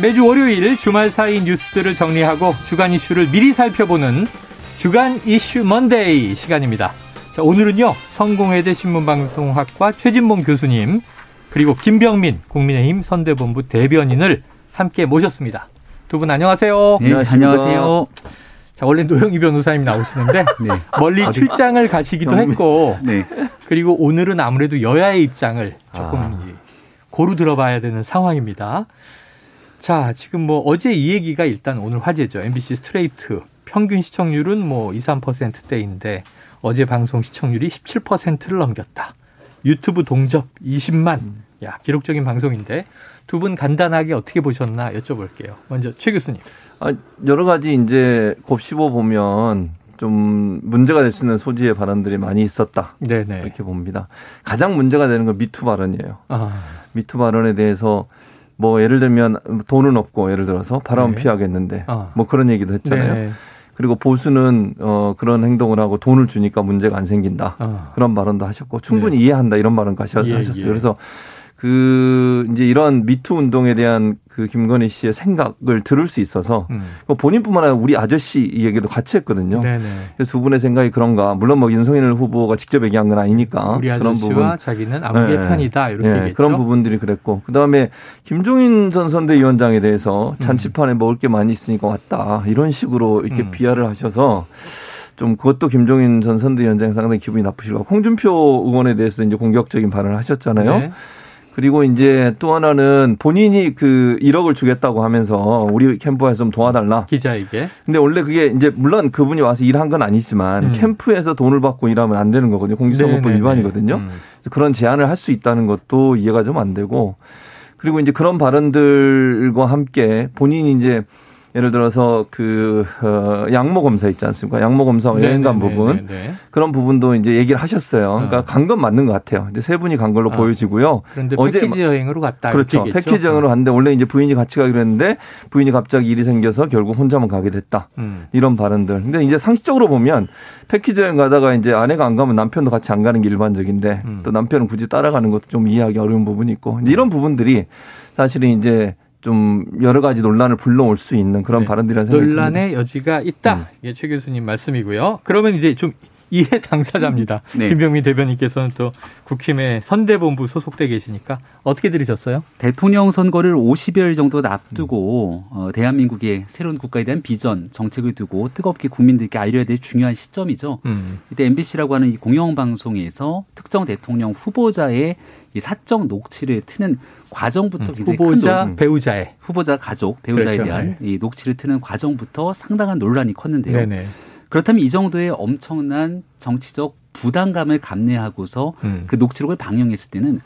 매주 월요일 주말 사이 뉴스들을 정리하고 주간 이슈를 미리 살펴보는 주간 이슈 먼데이 시간입니다. 자, 오늘은요, 성공회대 신문방송학과 최진봉 교수님, 그리고 김병민 국민의힘 선대본부 대변인을 함께 모셨습니다. 두 분 안녕하세요. 네, 안녕하세요. 자, 원래 노영희 변호사님 나오시는데 네. 멀리 출장을 가시기도 했고 네. 그리고 오늘은 아무래도 여야의 입장을 조금 아. 고루 들어봐야 되는 상황입니다. 자, 지금 뭐 어제 이 얘기가 일단 오늘 화제죠. MBC 스트레이트 평균 시청률은 뭐 2, 3%대인데 어제 방송 시청률이 17%를 넘겼다. 유튜브 동접 20만. 야, 기록적인 방송인데 두 분 간단하게 어떻게 보셨나 여쭤볼게요. 먼저 최 교수님. 아, 여러 가지 이제 곱씹어 보면 좀 문제가 될 수 있는 소지의 발언들이 많이 있었다. 네네. 이렇게 봅니다. 가장 문제가 되는 건 미투 발언이에요. 아. 미투 발언에 대해서 뭐 예를 들면 돈은 없고 예를 들어서 바람 네. 피하겠는데 어. 뭐 그런 얘기도 했잖아요. 네. 그리고 보수는 어 그런 행동을 하고 돈을 주니까 문제가 안 생긴다. 어. 그런 발언도 하셨고 충분히 네. 이해한다 이런 발언까지 예, 하셨어요. 예. 그래서 그 이제 이런 미투 운동에 대한 그 김건희 씨의 생각을 들을 수 있어서 음. 그 본인뿐만 아니라 우리 아저씨 얘기도 같이 했거든요. 네네. 그래서 두 분의 생각이 그런가. 물론 뭐 윤석열 후보가 직접 얘기한 건 아니니까 우리 그런 부분 자기는 아무개 네. 편이다 이렇게 네. 그런 부분들이 그랬고 그 다음에 김종인 전 선대위원장에 대해서 음. 잔치판에 음. 먹을 게 많이 있으니까 왔다 이런 식으로 이렇게 음. 비하를 하셔서. 좀 그것도 김종인 전 선대위원장 상당히 기분이 나쁘실 것 같고 홍준표 의원에 대해서 이제 공격적인 발언을 하셨잖아요. 네. 그리고 이제 또 하나는 본인이 그 1억을 주겠다고 하면서 우리 캠프에서 좀 도와달라. 기자에게. 근데 원래 그게 이제 물론 그분이 와서 일한 건 아니지만 음. 캠프에서 돈을 받고 일하면 안 되는 거거든요. 공직선거법 네, 네, 위반이거든요. 네. 음. 그런 제안을 할 수 있다는 것도 이해가 좀 안 되고 그리고 이제 그런 발언들과 함께 본인이 이제 예를 들어서 그 어, 양모 검사 있지 않습니까? 양모 검사 네, 여행 간 네, 네, 부분 그런 부분도 이제 얘기를 하셨어요. 그러니까 어. 간건 맞는 것 같아요. 이제 세 분이 간 걸로 어. 보여지고요. 그런데 어제 패키지 여행으로 갔다. 그렇죠. 패키지 여행으로 갔는데 원래 이제 부인이 같이 가기로 했는데 부인이 갑자기 일이 생겨서 결국 혼자만 가게 됐다. 음. 이런 발언들. 근데 이제 상식적으로 보면 패키지 여행 가다가 이제 아내가 안 가면 남편도 같이 안 가는 게 일반적인데 음. 또 남편은 굳이 따라가는 것도 좀 이해하기 어려운 부분이 있고 이런 부분들이 사실은 이제 좀 여러 가지 논란을 불러올 수 있는 그런 네. 발언들이라는 생각이 논란의 듭니다. 여지가 있다. 음. 이게 최 교수님 말씀이고요. 그러면 이제 좀 이해 당사자입니다. 네. 김병민 대변인께서는 또 국힘의 선대본부 소속돼 계시니까 어떻게 들으셨어요? 대통령 선거를 50여일 정도 앞두고 음. 어, 대한민국의 새로운 국가에 대한 비전, 정책을 두고 뜨겁게 국민들께 알려야 될 중요한 시점이죠. 음. 이때 MBC라고 하는 이 공영방송에서 특정 대통령 후보자의 이 사적 녹취를 트는 과정부터 음, 굉장히 후보자 큰, 배우자의 후보자 가족 배우자에 그렇죠. 대한 이 녹취를 트는 과정부터 상당한 논란이 컸는데요. 네네. 그렇다면 이 정도의 엄청난 정치적 부담감을 감내하고서 음. 그 녹취록을 방영했을 때는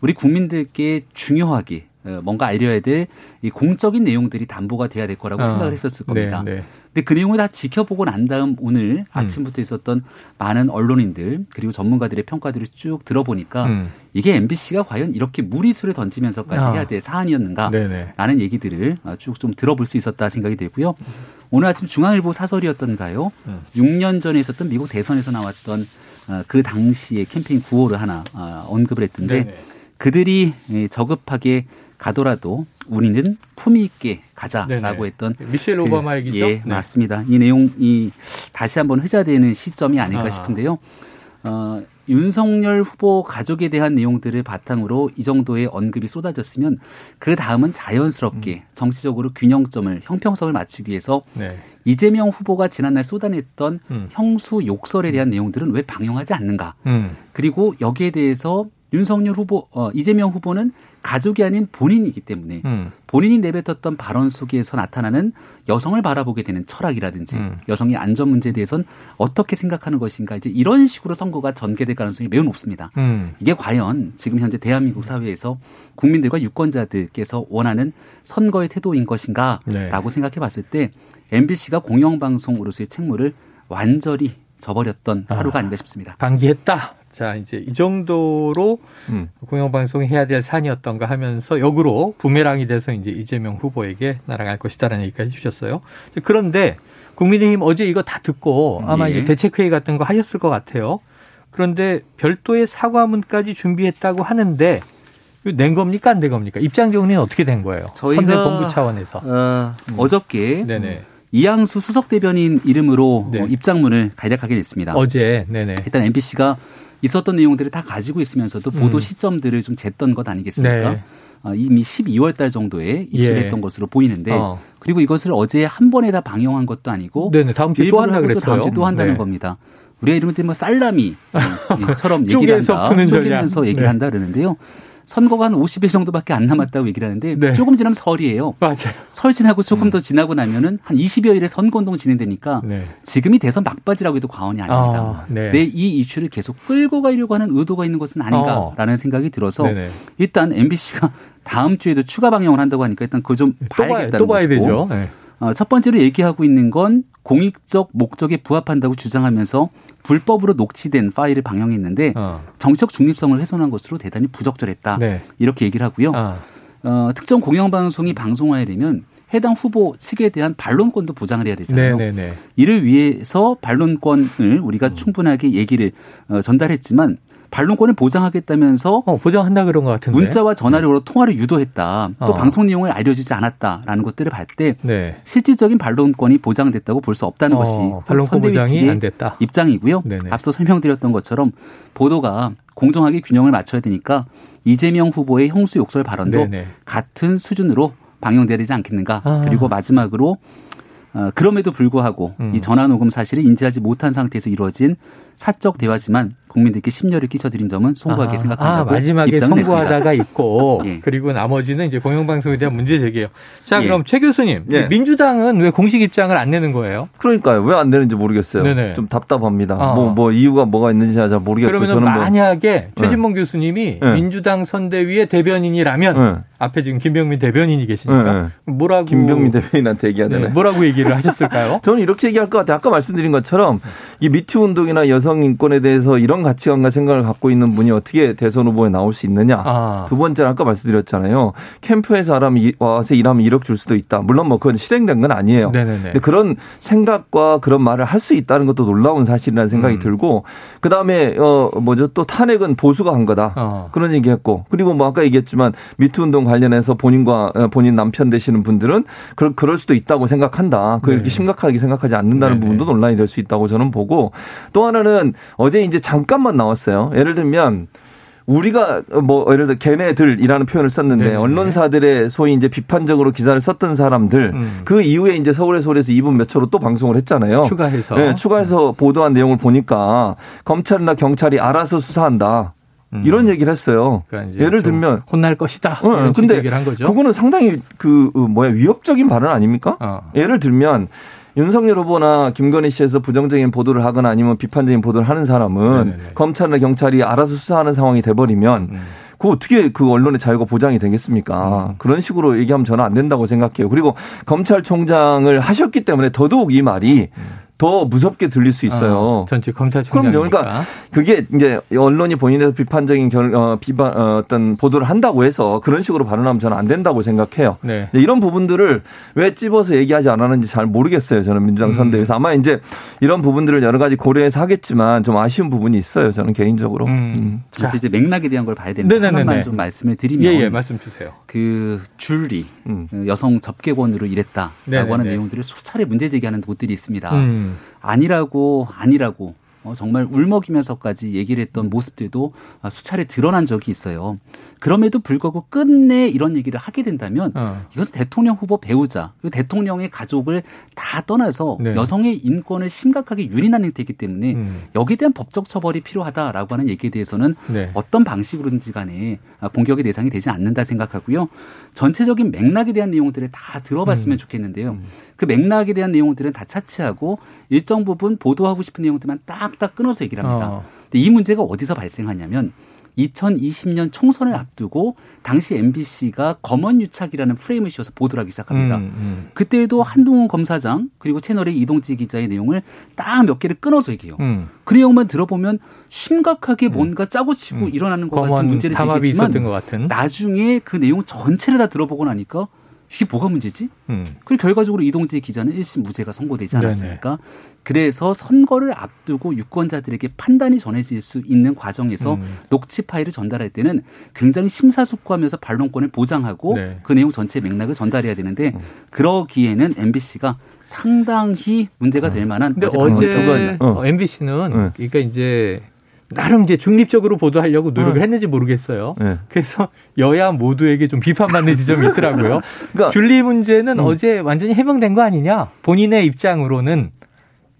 우리 국민들께 중요하게 어, 뭔가 알려야 될 이 공적인 내용들이 담보가 돼야 될 거라고 어. 생각을 했었을 겁니다. 네, 네. 근데 그 내용을 다 지켜보고 난 다음 오늘 음. 아침부터 있었던 많은 언론인들 그리고 전문가들의 평가들을 쭉 들어보니까 음. 이게 MBC가 과연 이렇게 무리수를 던지면서까지 아. 해야 될 사안이었는가라는 얘기들을 쭉 좀 들어볼 수 있었다 생각이 들고요. 오늘 아침 중앙일보 사설이었던가요? 음. 6년 전에 있었던 미국 대선에서 나왔던 어, 그 당시의 캠페인 구호를 하나 어, 언급을 했던데 네네. 그들이 저급하게 가더라도 우리는 품위 있게 가자라고 네네. 했던 미셸 그 오바마 얘기죠. 예, 네. 맞습니다. 이 내용이 다시 한번 회자되는 시점이 아닐까 아. 싶은데요. 어, 윤석열 후보 가족에 대한 내용들을 바탕으로 이 정도의 언급이 쏟아졌으면 그 다음은 자연스럽게 음. 정치적으로 균형점을 형평성을 맞추기 위해서 네. 이재명 후보가 지난날 쏟아냈던 음. 형수 욕설에 대한 내용들은 왜 방영하지 않는가? 음. 그리고 여기에 대해서 윤석열 후보, 어, 이재명 후보는 가족이 아닌 본인이기 때문에 음. 본인이 내뱉었던 발언 속에서 나타나는 여성을 바라보게 되는 철학이라든지 음. 여성의 안전 문제에 대해서는 어떻게 생각하는 것인가 이제 이런 식으로 선거가 전개될 가능성이 매우 높습니다. 음. 이게 과연 지금 현재 대한민국 사회에서 국민들과 유권자들께서 원하는 선거의 태도인 것인가라고 네. 생각해 봤을 때 MBC가 공영방송으로서의 책무를 완전히 저버렸던 아, 하루가 아닌가 싶습니다. 방기했다. 자, 이제 이 정도로 음. 공영방송이 해야 될 산이었던가 하면서 역으로 부메랑이 돼서 이제 이재명 후보에게 날아갈 것이다라는 얘기까지 해주셨어요. 그런데 국민의힘 어제 이거 다 듣고 아마 예. 이제 대책회의 같은 거 하셨을 것 같아요. 그런데 별도의 사과문까지 준비했다고 하는데 낸 겁니까 안 된 겁니까? 입장 정리는 어떻게 된 거예요? 저희가 선대 본부 차원에서 어, 어저께 네네. 이양수 수석 대변인 이름으로 네. 어, 입장문을 간략하게 냈습니다. 어제 네네. 일단 MBC가 있었던 내용들을 다 가지고 있으면서도 보도 음. 시점들을 좀 쟀던 것 아니겠습니까? 네. 어, 이미 12월 달 정도에 입수했던 예. 것으로 보이는데 어. 그리고 이것을 어제 한 번에 다 방영한 것도 아니고 네네, 다음 주에 또 한다 그랬어요. 다음 주에 또 한다는 네. 겁니다. 우리가 이러면 뭐 살라미처럼 얘기를 한다. 쪼개면서 얘기를 네. 한다 그러는데요. 선거가 한 50일 정도밖에 안 남았다고 얘기를 하는데 네. 조금 지나면 설이에요. 맞아요. 설 지나고 조금 음. 더 지나고 나면은 한 20여 일에 선거운동 진행되니까 네. 지금이 대선 막바지라고 해도 과언이 아닙니다. 아, 네. 이 이슈를 계속 끌고 가려고 하는 의도가 있는 것은 아닌가라는 어. 생각이 들어서 네네. 일단 MBC가 다음 주에도 추가 방영을 한다고 하니까 일단 그걸 좀 봐야겠다는 또 봐야, 또 봐야 것이고. 되죠. 네. 어, 첫 번째로 얘기하고 있는 건 공익적 목적에 부합한다고 주장하면서 불법으로 녹취된 파일을 방영했는데 어. 정치적 중립성을 훼손한 것으로 대단히 부적절했다. 네. 이렇게 얘기를 하고요. 어. 어, 특정 공영방송이 방송화되면 해당 후보 측에 대한 반론권도 보장을 해야 되잖아요. 네네네. 네, 네. 이를 위해서 반론권을 우리가 음. 충분하게 얘기를 어, 전달했지만 반론권을 보장하겠다면서 어, 보장한다 그런 것 같은데 문자와 전화로 통화를 유도했다. 또 어. 방송 내용을 알려주지 않았다라는 것들을 봤때 네. 실질적인 반론권이 보장됐다고 볼 수 없다는 어, 것이 반론권 보장이 안 됐다. 입장이고요. 네네. 앞서 설명드렸던 것처럼 보도가 공정하게 균형을 맞춰야 되니까 이재명 후보의 형수 욕설 발언도 네네. 같은 수준으로 방영돼야 되지 않겠는가. 아. 그리고 마지막으로 어, 그럼에도 불구하고 음. 이 전화 녹음 사실을 인지하지 못한 상태에서 이루어진 사적 대화지만 국민들께 심려를 끼쳐드린 점은 송구하게 아, 생각한다고 아, 마지막에 송구하다가 있고 예. 그리고 나머지는 이제 공영방송에 대한 문제 제기예요. 자 예. 그럼 최 교수님 예. 민주당은 왜 공식 입장을 안 내는 거예요? 그러니까요. 왜 안 내는지 모르겠어요. 네네. 좀 답답합니다. 어. 뭐, 뭐 이유가 뭐가 있는지 잘 모르겠고 그러면 뭐 만약에 뭐 최진봉 교수님이 네. 민주당 선대위의 대변인이라면 네. 앞에 지금 김병민 대변인이 계시니까 뭐라고 김병민 대변인한테 얘기해야 되나? 네. 뭐라고 얘기를 하셨을까요? 저는 이렇게 얘기할 것 같아요. 아까 말씀드린 것처럼 이 미투 운동이나 여성 인권에 대해서 이런 가치관과 생각을 갖고 있는 분이 어떻게 대선 후보에 나올 수 있느냐. 아. 두 번째는 아까 말씀드렸잖아요. 캠프에서 와서 일하면 1억 줄 수도 있다. 물론 뭐 그건 실행된 건 아니에요. 네네네. 근데 그런 생각과 그런 말을 할 수 있다는 것도 놀라운 사실이라는 생각이 음. 들고 그 다음에 어 뭐죠 또 탄핵은 보수가 한 거다. 어. 그런 얘기했고 그리고 뭐 아까 얘기했지만 미투 운동 관련해서 본인과 어, 본인 남편 되시는 분들은 그럴 그럴 수도 있다고 생각한다. 그 이렇게 네. 심각하게 생각하지 않는다는 네네. 부분도 논란이 될 수 있다고 저는 보고 또 하나는 어제 이제 잠깐만 나왔어요. 예를 들면 우리가 뭐 예를 들어 걔네들이라는 표현을 썼는데 네 언론사들의 소위 이제 비판적으로 기사를 썼던 사람들 음. 그 이후에 이제 서울의 소리에서 2분 몇 초로 또 방송을 했잖아요. 추가해서 네, 추가해서 보도한 내용을 보니까 검찰이나 경찰이 알아서 수사한다. 음. 이런 얘기를 했어요. 그러니까 예를 들면 혼날 것이다. 어, 근데 그거는 상당히 그 뭐야 위협적인 발언 아닙니까? 어. 예를 들면 윤석열 후보나 김건희 씨에서 부정적인 보도를 하거나 아니면 비판적인 보도를 하는 사람은 네네네. 검찰이나 경찰이 알아서 수사하는 상황이 돼버리면 음. 그 어떻게 그 언론의 자유가 보장이 되겠습니까? 음. 그런 식으로 얘기하면 저는 안 된다고 생각해요. 그리고 검찰총장을 하셨기 때문에 더더욱 이 말이 음. 더 무섭게 들릴 수 있어요. 어, 전체 검찰총장. 그럼요. 그러니까 그게 이제 언론이 본인에서 비판적인 결, 어, 비판 어, 어떤 보도를 한다고 해서 그런 식으로 발언하면 저는 안 된다고 생각해요. 네. 이런 부분들을 왜 찝어서 얘기하지 않았는지 잘 모르겠어요. 저는 민주당 선대위에서 음. 아마 이제 이런 부분들을 여러 가지 고려해서 하겠지만 좀 아쉬운 부분이 있어요. 저는 개인적으로. 음. 음. 이제 맥락에 대한 걸 봐야 됩니다. 하나만 좀 말씀을 드리면 예, 예, 말씀 주세요. 그 줄리 음. 여성 접객원으로 일했다라고 네네네. 하는 내용들을 수차례 문제 제기하는 곳들이 있습니다. 음. 아니라고 아니라고 어, 정말 울먹이면서까지 얘기를 했던 모습들도 아, 수차례 드러난 적이 있어요. 그럼에도 불구하고 끝내 이런 얘기를 하게 된다면 어. 이것은 대통령 후보 배우자 그리고 대통령의 가족을 다 떠나서 네. 여성의 인권을 심각하게 유린하는 행태이기 때문에 음. 여기에 대한 법적 처벌이 필요하다라고 하는 얘기에 대해서는 네. 어떤 방식으로든지 간에 아, 공격의 대상이 되지 않는다 생각하고요. 전체적인 맥락에 대한 내용들을 다 들어봤으면 음. 좋겠는데요. 음. 그 맥락에 대한 내용들은 다 차치하고 일정 부분 보도하고 싶은 내용들만 딱딱 끊어서 얘기를 합니다. 어. 근데 이 문제가 어디서 발생하냐면 2020년 총선을 앞두고 당시 MBC가 검언 유착이라는 프레임을 씌워서 보도를 하기 시작합니다. 음, 음. 그때에도 한동훈 검사장 그리고 채널의 이동지 기자의 내용을 딱 몇 개를 끊어서 얘기해요. 음. 그 내용만 들어보면 심각하게 음. 뭔가 짜고 치고 음. 일어나는 것 같은 문제를 제기했지만 나중에 그 내용 전체를 다 들어보고 나니까 이게 뭐가 문제지? 음. 그리고 결과적으로 이동재 기자는 1심 무죄가 선고되지 않았습니까? 네네. 그래서 선거를 앞두고 유권자들에게 판단이 전해질 수 있는 과정에서 음. 녹취 파일을 전달할 때는 굉장히 심사숙고하면서 반론권을 보장하고 네. 그 내용 전체 맥락을 전달해야 되는데 음. 그러기에는 MBC가 상당히 문제가 될 음. 만한 근데 어제 어. MBC는 그러니까 이제 나름 이제 중립적으로 보도하려고 노력을 네. 했는지 모르겠어요. 네. 그래서 여야 모두에게 좀 비판받는 지점이 있더라고요. 그러니까 줄리 문제는 음. 어제 완전히 해명된 거 아니냐? 본인의 입장으로는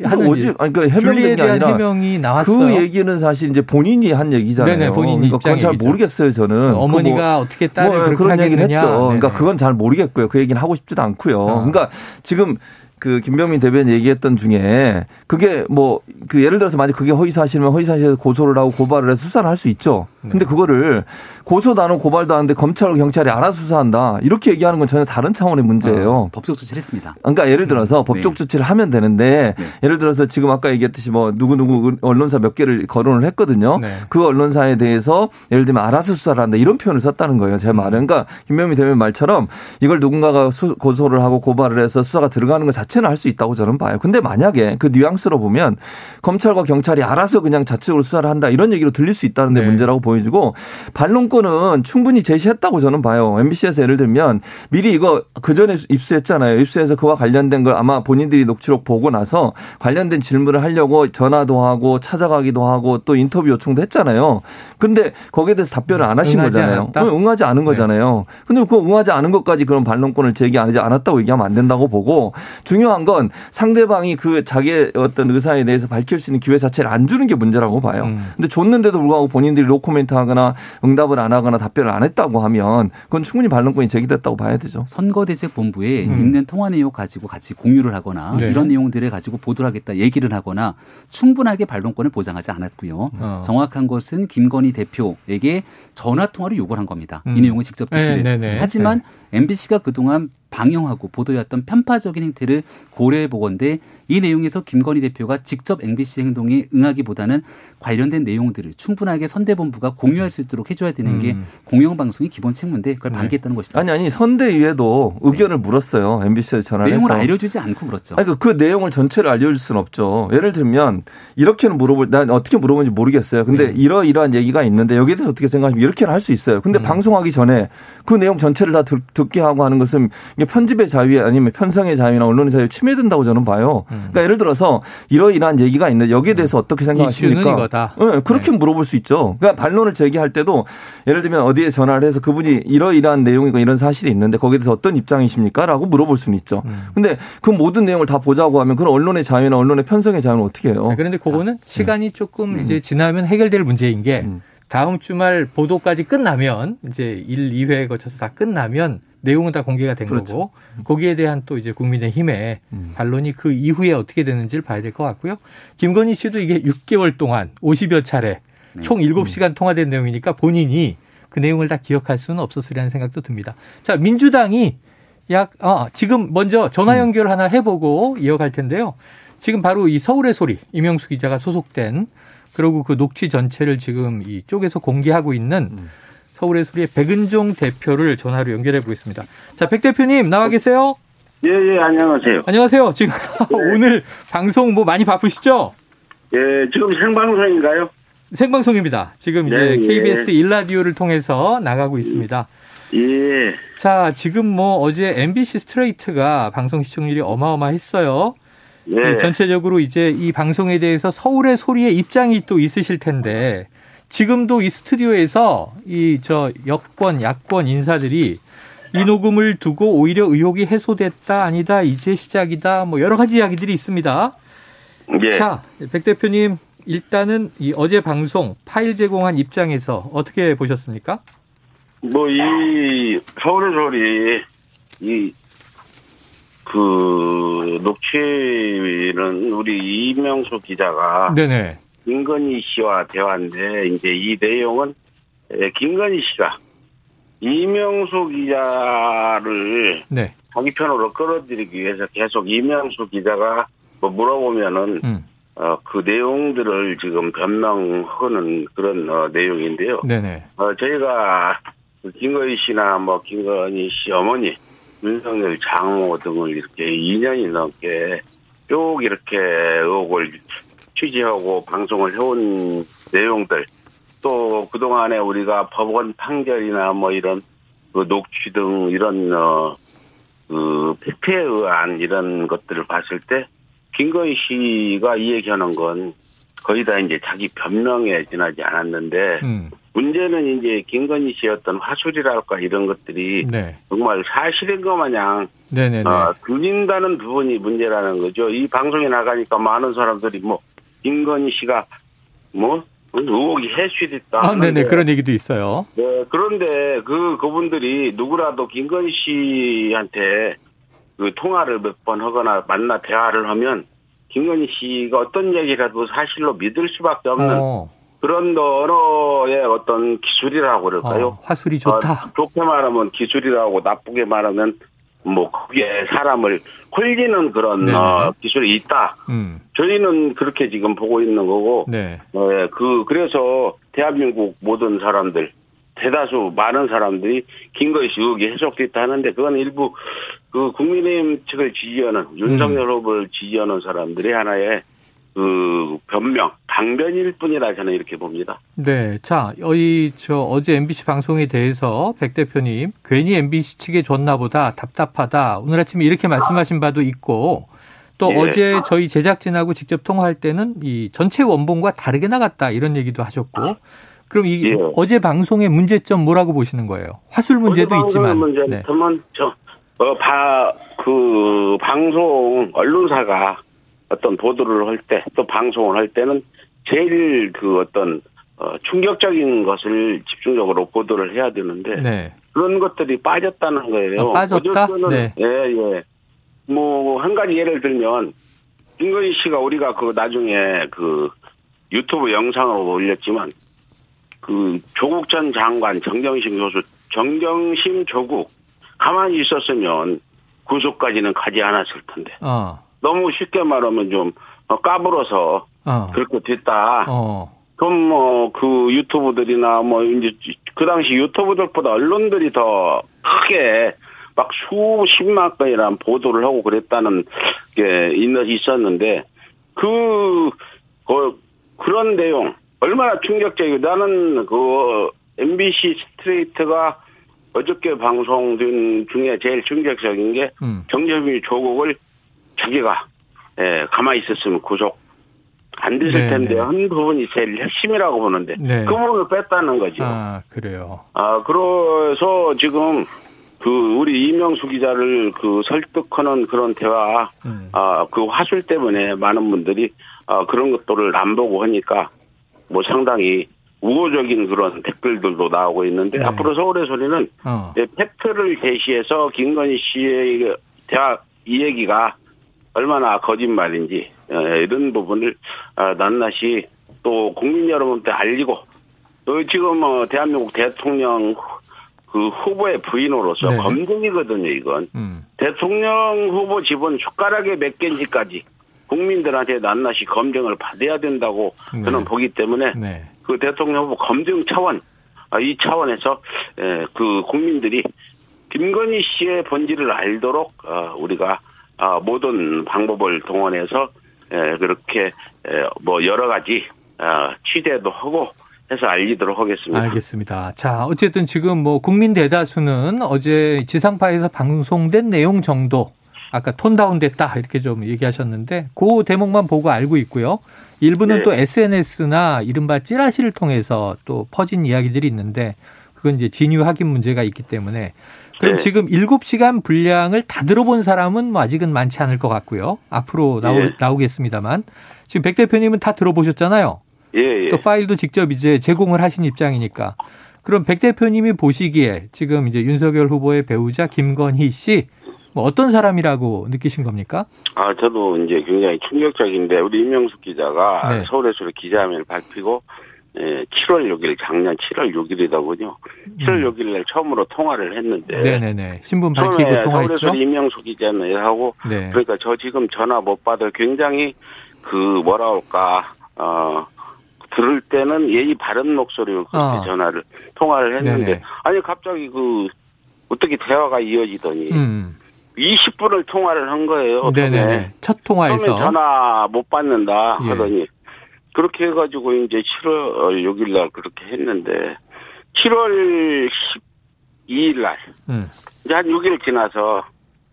어제 아니 그러니까 해명된 게 아니라 해명이 나왔어요. 그 얘기는 사실 이제 본인이 한 얘기잖아요. 네네, 본인 그러니까 그건 잘 모르겠어요, 저는. 그 어머니가 뭐, 어떻게 딸을 뭐, 그런 얘기를 했죠. 네네. 그러니까 그건 잘 모르겠고요. 그 얘기는 하고 싶지도 않고요. 어. 그러니까 지금 그 김병민 대변인 얘기했던 중에 그게 뭐 그 예를 들어서 만약 그게 허위사실이면 허위사실에서 고소를 하고 고발을 해서 수사를 할 수 있죠. 네. 근데 그거를 고소도 안 하고 고발도 하는데 검찰과 경찰이 알아서 수사한다. 이렇게 얘기하는 건 전혀 다른 차원의 문제예요. 어, 법적 조치를 했습니다. 그러니까 예를 들어서 음. 법적 네. 조치를 하면 되는데 네. 예를 들어서 지금 아까 얘기했듯이 뭐 누구누구 언론사 몇 개를 거론을 했거든요. 네. 그 언론사에 대해서 예를 들면 알아서 수사를 한다. 이런 표현을 썼다는 거예요. 제 말은. 그러니까 김병민 대변인 말처럼 이걸 누군가가 수, 고소를 하고 고발을 해서 수사가 들어가는 것 자체는 할 수 있다고 저는 봐요. 근데 만약에 그 뉘앙스로 보면 검찰과 경찰이 알아서 그냥 자체적으로 수사를 한다. 이런 얘기로 들릴 수 있다는 데 네. 문제라고 보 여지고 반론권은 충분히 제시했다고 저는 봐요. MBC에서 예를 들면 미리 이거 그 전에 입수했잖아요. 입수해서 그와 관련된 걸 아마 본인들이 녹취록 보고 나서 관련된 질문을 하려고 전화도 하고 찾아가기도 하고 또 인터뷰 요청도 했잖아요. 근데 거기에 대해서 답변을 안 하신 거잖아요. 않았다? 응하지 않은 네. 거잖아요. 근데 그 응하지 않은 것까지 그런 반론권을 제기하지 않았다고 얘기하면 안 된다고 보고 중요한 건 상대방이 그 자기의 어떤 의사에 대해서 밝힐 수 있는 기회 자체를 안 주는 게 문제라고 봐요. 음. 근데 줬는데도 불구하고 본인들이 노코멘 트 하거나 응답을 안 하거나 답변을 안 했다고 하면 그건 충분히 반론권이 제기됐다고 봐야 되죠. 선거대책본부에 음. 있는 통화 내용 가지고 같이 공유를 하거나 네. 이런 내용들을 가지고 보도를 하겠다 얘기를 하거나 충분하게 반론권을 보장하지 않았고요. 어. 정확한 것은 김건희 대표에게 전화 통화를 요구한 겁니다. 음. 이 내용을 직접 듣기를. 네, 네, 네. 하지만 네. MBC가 그동안 방영하고 보도했던 편파적인 행태를 고려해 보건데 이 내용에서 김건희 대표가 직접 MBC 행동에 응하기보다는 관련된 내용들을 충분하게 선대본부가 공유할 수 있도록 해줘야 되는 음. 게 공영방송의 기본 책무인데 그걸 네. 방기했다는 것이죠. 아니 아니 선대위에도 의견을 네. 물었어요. MBC에 전화를 내용을. 알려주지 않고 물었죠. 아니, 그, 그 내용을 전체를 알려줄 수는 없죠. 예를 들면 이렇게는 물어볼 난 어떻게 물어보는지 모르겠어요. 근데 네. 이러이러한 얘기가 있는데 여기에 대해서 어떻게 생각하시면 이렇게는 할 수 있어요. 근데 음. 방송하기 전에 그 내용 전체를 다 듣, 게 하고 하는 것은 편집의 자유에 아니면 편성의 자유나 언론의 자유에 침해된다고 저는 봐요. 음. 그러니까 예를 들어서 이러이러한 얘기가 있는데 여기에 대해서 음. 어떻게 생각하십니까? 네, 그렇게 네. 물어볼 수 있죠. 그러니까 반론을 제기할 때도 예를 들면 어디에 전화를 해서 그분이 이러이러한 내용이고 이런 사실이 있는데 거기에 대해서 어떤 입장이십니까? 라고 물어볼 수는 있죠. 음. 근데 그 모든 내용을 다 보자고 하면 그런 언론의 자유나 언론의 편성의 자유는 어떻게 해요? 네, 그런데 그거는 자, 시간이 음. 조금 음. 이제 지나면 해결될 문제인 게 음. 다음 주말 보도까지 끝나면 이제 1, 2회에 거쳐서 다 끝나면 내용은 다 공개가 된 그렇죠. 거고 거기에 대한 또 이제 국민의힘의 음. 반론이 그 이후에 어떻게 되는지를 봐야 될 것 같고요. 김건희 씨도 이게 6개월 동안 50여 차례 네. 총 7시간 음. 통화된 내용이니까 본인이 그 내용을 다 기억할 수는 없었으리라는 생각도 듭니다. 자, 민주당이 약, 어, 지금 먼저 전화 음. 연결 하나 해보고 이어갈 텐데요. 지금 바로 이 서울의 소리, 이명수 기자가 소속된 그리고 그 녹취 전체를 지금 이 쪽에서 공개하고 있는 음. 서울의 소리의 백은종 대표를 전화로 연결해 보겠습니다. 자, 백 대표님 나와 계세요? 예, 예, 안녕하세요. 안녕하세요. 지금 네. 오늘 방송 뭐 많이 바쁘시죠? 예, 지금 생방송인가요? 생방송입니다. 지금 이제 예, KBS 일라디오를 통해서 나가고 있습니다. 예. 자, 지금 뭐 어제 MBC 스트레이트가 방송 시청률이 어마어마했어요. 네. 전체적으로 이제 이 방송에 대해서 서울의 소리의 입장이 또 있으실 텐데 지금도 이 스튜디오에서 이 저 여권, 야권 인사들이 이 녹음을 두고 오히려 의혹이 해소됐다 아니다 이제 시작이다 뭐 여러 가지 이야기들이 있습니다. 예. 자, 백 대표님 일단은 이 어제 방송 파일 제공한 입장에서 어떻게 보셨습니까? 뭐 이 서울의 소리 이 그 녹취는 우리 이명수 기자가 네네. 김건희 씨와 대화인데 이제 이 내용은 김건희 씨가 이명수 기자를 네. 자기 편으로 끌어들이기 위해서 계속 이명수 기자가 뭐 물어보면은 음. 어, 그 내용들을 지금 변명하는 그런 어, 내용인데요. 네네. 어, 저희가 그 김건희 씨나 뭐 김건희 씨 어머니 윤석열 장모 등을 이렇게 2년이 넘게 쭉 이렇게 의혹을 취재하고 방송을 해온 내용들 또 그동안에 우리가 법원 판결이나 뭐 이런 그 녹취 등 이런 어그 팩트에 의한 이런 것들을 봤을 때 김건희 씨가 이 얘기하는 건 거의 다 이제 자기 변명에 지나지 않았는데 음. 문제는 이제 김건희 씨의 어떤 화술이랄까 이런 것들이 네. 정말 사실인 것 마냥 어, 들린다는 부분이 문제라는 거죠. 이 방송에 나가니까 많은 사람들이 뭐 김건희 씨가 뭐 의혹이 해소됐다. 아, 네네 그런 얘기도 있어요. 네 그런데 그 그분들이 누구라도 김건희 씨한테 그 통화를 몇 번 하거나 만나 대화를 하면 김건희 씨가 어떤 얘기라도 사실로 믿을 수밖에 없는 어. 그런 언어의 어떤 기술이라고 그럴까요? 어, 화술이 좋다. 어, 좋게 말하면 기술이라고 나쁘게 말하면 뭐 그게 사람을 홀리는 그런 어, 기술이 있다. 음. 저희는 그렇게 지금 보고 있는 거고. 네. 어, 그 그래서 대한민국 모든 사람들 대다수 많은 사람들이 김건희 씨 의혹이 해석됐다 하는데 그건 일부 그 국민의힘 측을 지지하는 윤석열 음. 후보를 지지하는 사람들의 하나의 그 변명, 강변일 뿐이라 저는 이렇게 봅니다. 네. 자, 이, 저, 어제 MBC 방송에 대해서 백 대표님, 괜히 MBC 측에 줬나 보다 답답하다. 오늘 아침에 이렇게 말씀하신 바도 있고, 또 예. 어제 저희 제작진하고 직접 통화할 때는 이 전체 원본과 다르게 나갔다. 이런 얘기도 하셨고, 그럼 이 예. 어제 방송의 문제점 뭐라고 보시는 거예요? 화술 문제도 있지만. 문제는 네. 저, 어, 바, 그, 방송, 언론사가 어떤 보도를 할 때, 또 방송을 할 때는 제일 그 어떤, 어, 충격적인 것을 집중적으로 보도를 해야 되는데, 네. 그런 것들이 빠졌다는 거예요. 아, 빠졌다? 네. 예, 예. 뭐, 한 가지 예를 들면, 김건희 씨가 우리가 그 나중에 그 유튜브 영상을 올렸지만, 그 조국 전 장관 정경심 교수, 정경심 조국, 가만히 있었으면 구속까지는 가지 않았을 텐데. 어. 너무 쉽게 말하면 좀 어, 까불어서 어. 그렇게 됐다. 어. 그럼 뭐 그 유튜브들이나 뭐 이제 그 당시 유튜브들보다 언론들이 더 크게 막 수십만 건이란 보도를 하고 그랬다는 게 있었는데 그, 그 그런 내용 얼마나 충격적이고 나는 그 MBC 스트레이트가 어저께 방송된 중에 제일 충격적인 게 음. 정재미 조국을 자기가 예, 가만히 있었으면 구속 안 됐을 네, 텐데 네. 한 부분이 제일 핵심이라고 보는데 네. 그 부분을 뺐다는 거죠. 아 그래요. 아 그래서 지금 그 우리 이명수 기자를 그 설득하는 그런 대화, 음. 아그 화술 때문에 많은 분들이 아 그런 것들을 안 보고 하니까 뭐 상당히 우호적인 그런 댓글들도 나오고 있는데 네. 앞으로 서울의 소리는 어. 팩트를 제시해서 김건희 씨의 대화 이 얘기가 얼마나 거짓말인지 어, 이런 부분을 어, 낱낱이 또 국민 여러분한테 알리고 또 지금 뭐 대한민국 대통령 그 후보의 부인으로서 네. 검증이거든요 이건 음. 대통령 후보 집은 숟가락에 몇 개인지까지 국민들한테 낱낱이 검증을 받아야 된다고 네. 저는 보기 때문에 네. 그 대통령 후보 검증 차원 아, 이 차원에서 그 국민들이 김건희 씨의 본질을 알도록 어, 우리가 아, 모든 방법을 동원해서 그렇게 뭐 여러 가지 아, 취재도 하고 해서 알리도록 하겠습니다. 알겠습니다. 자, 어쨌든 지금 뭐 국민 대다수는 어제 지상파에서 방송된 내용 정도 아까 톤 다운 됐다 이렇게 좀 얘기하셨는데 그 대목만 보고 알고 있고요. 일부는 네. 또 SNS나 이른바 찌라시를 통해서 또 퍼진 이야기들이 있는데 그건 이제 진유 확인 문제가 있기 때문에 그럼 네. 지금 7시간 분량을 다 들어본 사람은 뭐 아직은 많지 않을 것 같고요. 앞으로 나오, 네. 나오겠습니다만 지금 백 대표님은 다 들어보셨잖아요. 예, 예. 또 파일도 직접 이제 제공을 하신 입장이니까 그럼 백 대표님이 보시기에 지금 이제 윤석열 후보의 배우자 김건희 씨 뭐 어떤 사람이라고 느끼신 겁니까? 아 저도 이제 굉장히 충격적인데 우리 임명숙 기자가 네. 서울에서 기자회견을 밝히고 예, 7월 6일 작년 7월 6일이더군요. 7월 6일 날 처음으로 통화를 했는데 네네네 신분 밝히고 통화했죠. 서울에서 임명숙 기자는 하고 네. 그러니까 저 지금 전화 못 받을 굉장히 그 뭐라 할까 어 들을 때는 예의 바른 목소리로 그렇게 어. 전화를 통화를 했는데 네네. 아니 갑자기 그 어떻게 대화가 이어지더니 음. 20분을 통화를 한 거예요. 네네. 첫 통화에서 처음에 전화 못 받는다 예. 하더니 그렇게 해가지고 이제 7월 6일 날 그렇게 했는데 7월 12일 날 음. 이제 한 6일 지나서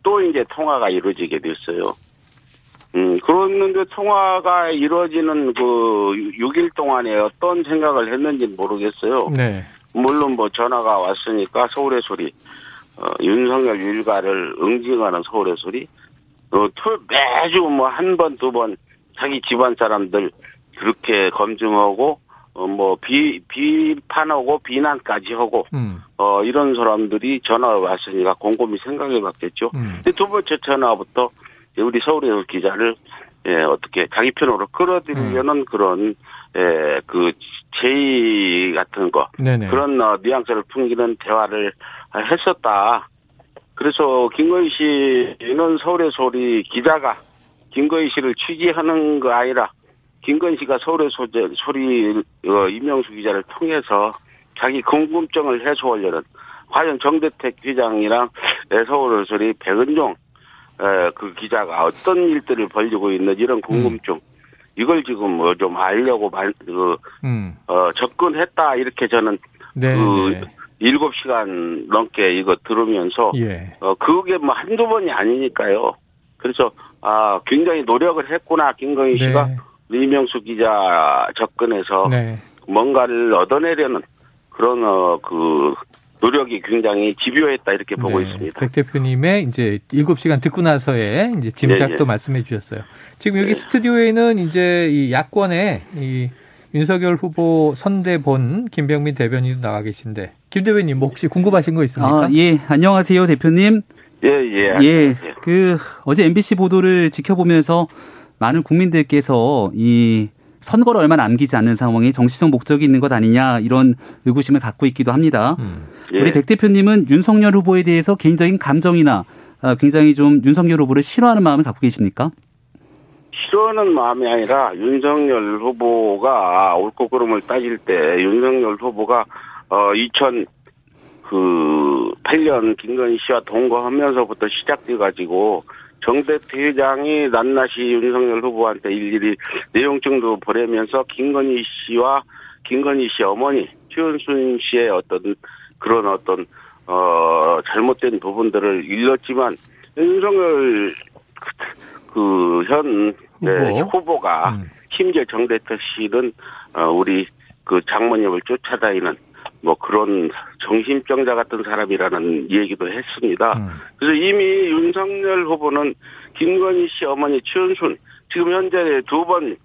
또 이제 통화가 이루어지게 됐어요. 음, 그랬는데 통화가 이루어지는 그 6일 동안에 어떤 생각을 했는지 모르겠어요. 네. 물론 뭐 전화가 왔으니까 서울의 소리, 어, 윤석열 일가를 응징하는 서울의 소리, 어, 매주 뭐 한 번, 두 번 자기 집안 사람들 그렇게 검증하고, 어, 뭐, 비, 비판하고 비난까지 하고, 음. 어, 이런 사람들이 전화가 왔으니까 곰곰이 생각해 봤겠죠. 음. 두 번째 전화부터 우리 서울의 기자를 예, 어떻게 자기 편으로 끌어들이려는 음. 그런 예, 그 제의 같은 거 네네. 그런 어, 뉘앙스를 풍기는 대화를 했었다. 그래서 김건희 씨는 서울의 소리 기자가 김건희 씨를 취재하는 거 아니라 김건희 씨가 서울의 소재, 소리 어, 이명수 기자를 통해서 자기 궁금증을 해소하려는 과연 정대택 기장이랑 서울의 소리 백은종 그 기자가 어떤 일들을 벌이고 있는지 이런 궁금증 음. 이걸 지금 뭐 좀 알려고 말, 그, 음. 어, 접근했다 이렇게 저는 네, 그 네. 일곱 시간 넘게 이거 들으면서 예. 어 그게 뭐 한두 번이 아니니까요. 그래서 아 굉장히 노력을 했구나 김건희 네. 씨가 이명수 기자 접근해서 네. 뭔가를 얻어내려는 그런 어 그 노력이 굉장히 집요했다 이렇게 보고 네. 있습니다. 백 대표님의 이제 7시간 듣고 나서의 이제 짐작도 네, 네. 말씀해 주셨어요. 지금 여기 네. 스튜디오에는 이제 이 야권의 이 윤석열 후보 선대본 김병민 대변인도 나와 계신데 김 대변인 뭐 혹시 궁금하신 거 있습니까? 아, 예, 안녕하세요 대표님. 예, 예. 예, 그 어제 MBC 보도를 지켜보면서 많은 국민들께서 이 선거를 얼마 남기지 않는 상황에 정치적 목적이 있는 것 아니냐 이런 의구심을 갖고 있기도 합니다. 음. 예. 우리 백 대표님은 윤석열 후보에 대해서 개인적인 감정이나 아, 굉장히 좀 윤석열 후보를 싫어하는 마음을 갖고 계십니까? 싫어하는 마음이 아니라 윤석열 후보가 옳고 그름을 따질 때 윤석열 후보가 어 2000, 그 8년 김건희 씨와 동거하면서부터 시작돼 가지고 정대표 회장이 낱낱이 윤석열 후보한테 일일이 내용증도 보내면서 김건희 씨와 김건희 씨 어머니 최은순 씨의 어떤 그런 어떤 어 잘못된 부분들을 일렀지만 윤석열 그현 네, 후보가 음. 심지어 정대표 씨는 어 우리 그 장모님을 쫓아다니는 뭐 그런 정신병자 같은 사람이라는 얘기도 했습니다. 음. 그래서 이미 윤석열 후보는 김건희 씨 어머니 최은순 지금 현재 두 번